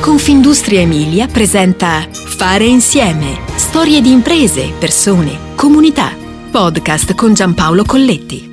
Confindustria Emilia presenta Fare insieme. Storie di imprese, persone, comunità. Podcast con Giampaolo Colletti.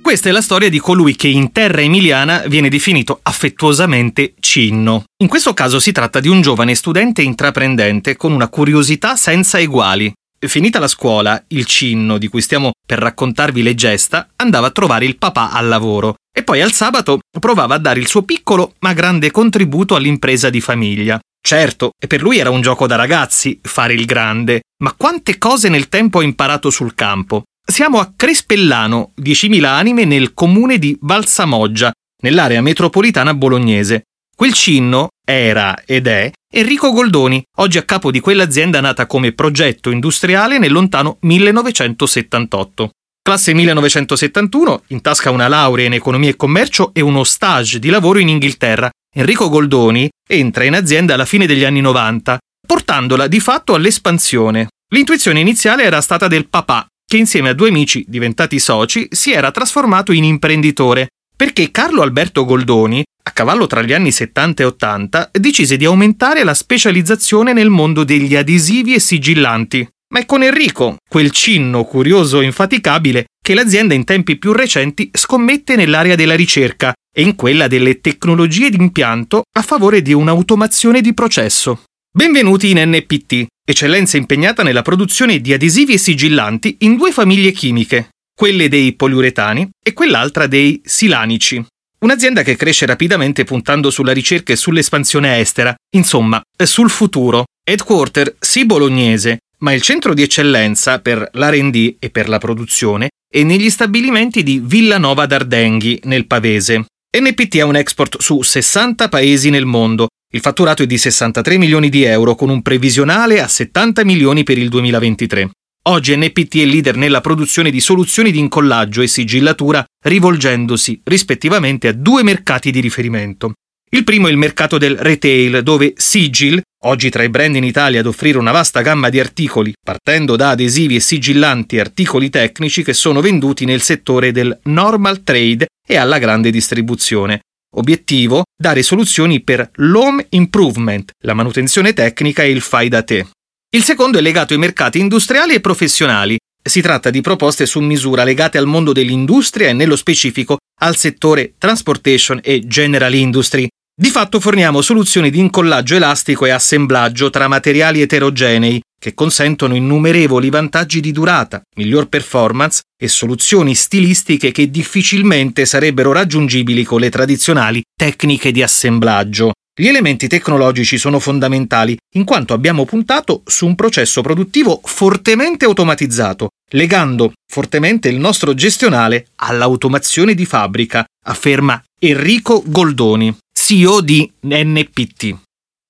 Questa è la storia di colui che in terra emiliana viene definito affettuosamente Cinno. In questo caso si tratta di un giovane studente intraprendente con una curiosità senza eguali. Finita la scuola, il Cinno, di cui stiamo per raccontarvi le gesta, andava a trovare il papà al lavoro e poi al sabato provava a dare il suo piccolo ma grande contributo all'impresa di famiglia. Certo, per lui era un gioco da ragazzi fare il grande, ma quante cose nel tempo ha imparato sul campo. Siamo a Crespellano, 10.000 anime nel comune di Valsamoggia, nell'area metropolitana bolognese. Quel cinno era ed è Enrico Goldoni, oggi a capo di quell'azienda nata come progetto industriale nel lontano 1978. Classe 1971, in tasca una laurea in economia e commercio e uno stage di lavoro in Inghilterra. Enrico Goldoni entra in azienda alla fine degli anni 90, portandola di fatto all'espansione. L'intuizione iniziale era stata del papà, che insieme a due amici diventati soci si era trasformato in imprenditore, perché Carlo Alberto Goldoni, a cavallo tra gli anni 70 e 80, decise di aumentare la specializzazione nel mondo degli adesivi e sigillanti. Ma è con Enrico, quel cinno curioso e infaticabile, che l'azienda in tempi più recenti scommette nell'area della ricerca e in quella delle tecnologie d'impianto a favore di un'automazione di processo. Benvenuti in NPT, eccellenza impegnata nella produzione di adesivi e sigillanti in due famiglie chimiche, quelle dei poliuretani e quell'altra dei silanici. Un'azienda che cresce rapidamente puntando sulla ricerca e sull'espansione estera, insomma, sul futuro. Headquarter sì bolognese, ma il centro di eccellenza per l'R&D e per la produzione è negli stabilimenti di Villanova d'Ardenghi, nel Pavese. NPT ha un export su 60 paesi nel mondo il fatturato è di 63 milioni di euro con un previsionale a 70 milioni per il 2023. Oggi NPT è leader nella produzione di soluzioni di incollaggio e sigillatura rivolgendosi rispettivamente a due mercati di riferimento. Il primo è il mercato del retail, dove Sigil, oggi tra i brand in Italia ad offrire una vasta gamma di articoli, partendo da adesivi e sigillanti articoli tecnici che sono venduti nel settore del normal trade e alla grande distribuzione, Obiettivo? Dare soluzioni per l'home improvement, la manutenzione tecnica e il fai da te. Il secondo è legato ai mercati industriali e professionali. Si tratta di proposte su misura legate al mondo dell'industria e nello specifico al settore transportation e general industry. Di fatto forniamo soluzioni di incollaggio elastico e assemblaggio tra materiali eterogenei, che consentono innumerevoli vantaggi di durata, miglior performance e soluzioni stilistiche che difficilmente sarebbero raggiungibili con le tradizionali tecniche di assemblaggio. Gli elementi tecnologici sono fondamentali in quanto abbiamo puntato su un processo produttivo fortemente automatizzato, legando fortemente il nostro gestionale all'automazione di fabbrica, afferma Enrico Goldoni, CEO di NPT.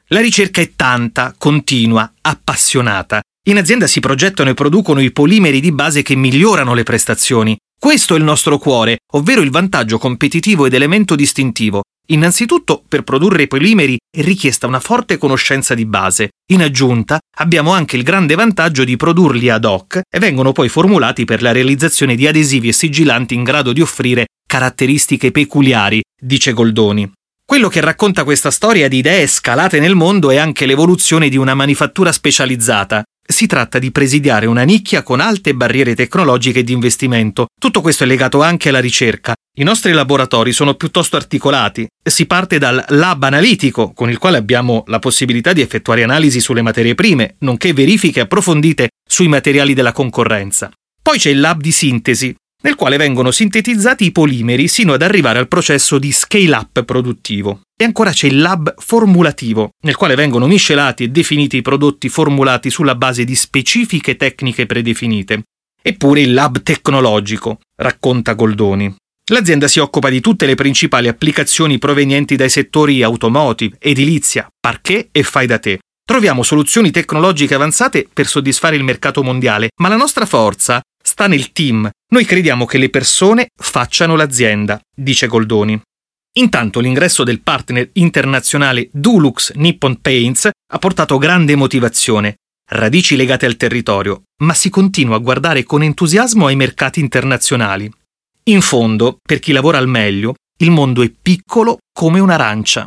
La ricerca è tanta, continua, appassionata. In azienda si progettano e producono i polimeri di base che migliorano le prestazioni. Questo è il nostro cuore, ovvero il vantaggio competitivo ed elemento distintivo. Innanzitutto, per produrre i polimeri è richiesta una forte conoscenza di base. In aggiunta, abbiamo anche il grande vantaggio di produrli ad hoc e vengono poi formulati per la realizzazione di adesivi e sigillanti in grado di offrire caratteristiche peculiari, dice Goldoni. Quello che racconta questa storia di idee scalate nel mondo è anche l'evoluzione di una manifattura specializzata. Si tratta di presidiare una nicchia con alte barriere tecnologiche di investimento. Tutto questo è legato anche alla ricerca. I nostri laboratori sono piuttosto articolati. Si parte dal lab analitico, con il quale abbiamo la possibilità di effettuare analisi sulle materie prime, nonché verifiche approfondite sui materiali della concorrenza. Poi c'è il lab di sintesi, nel quale vengono sintetizzati i polimeri sino ad arrivare al processo di scale-up produttivo. E ancora c'è il lab formulativo, nel quale vengono miscelati e definiti i prodotti formulati sulla base di specifiche tecniche predefinite. Eppure il lab tecnologico, racconta Goldoni. L'azienda si occupa di tutte le principali applicazioni provenienti dai settori automotive, edilizia, parquet e fai da te. Troviamo soluzioni tecnologiche avanzate per soddisfare il mercato mondiale, ma la nostra forza sta nel team. Noi crediamo che le persone facciano l'azienda, dice Goldoni. Intanto l'ingresso del partner internazionale Dulux Nippon Paints ha portato grande motivazione, radici legate al territorio, ma si continua a guardare con entusiasmo ai mercati internazionali. In fondo, per chi lavora al meglio, il mondo è piccolo come un'arancia.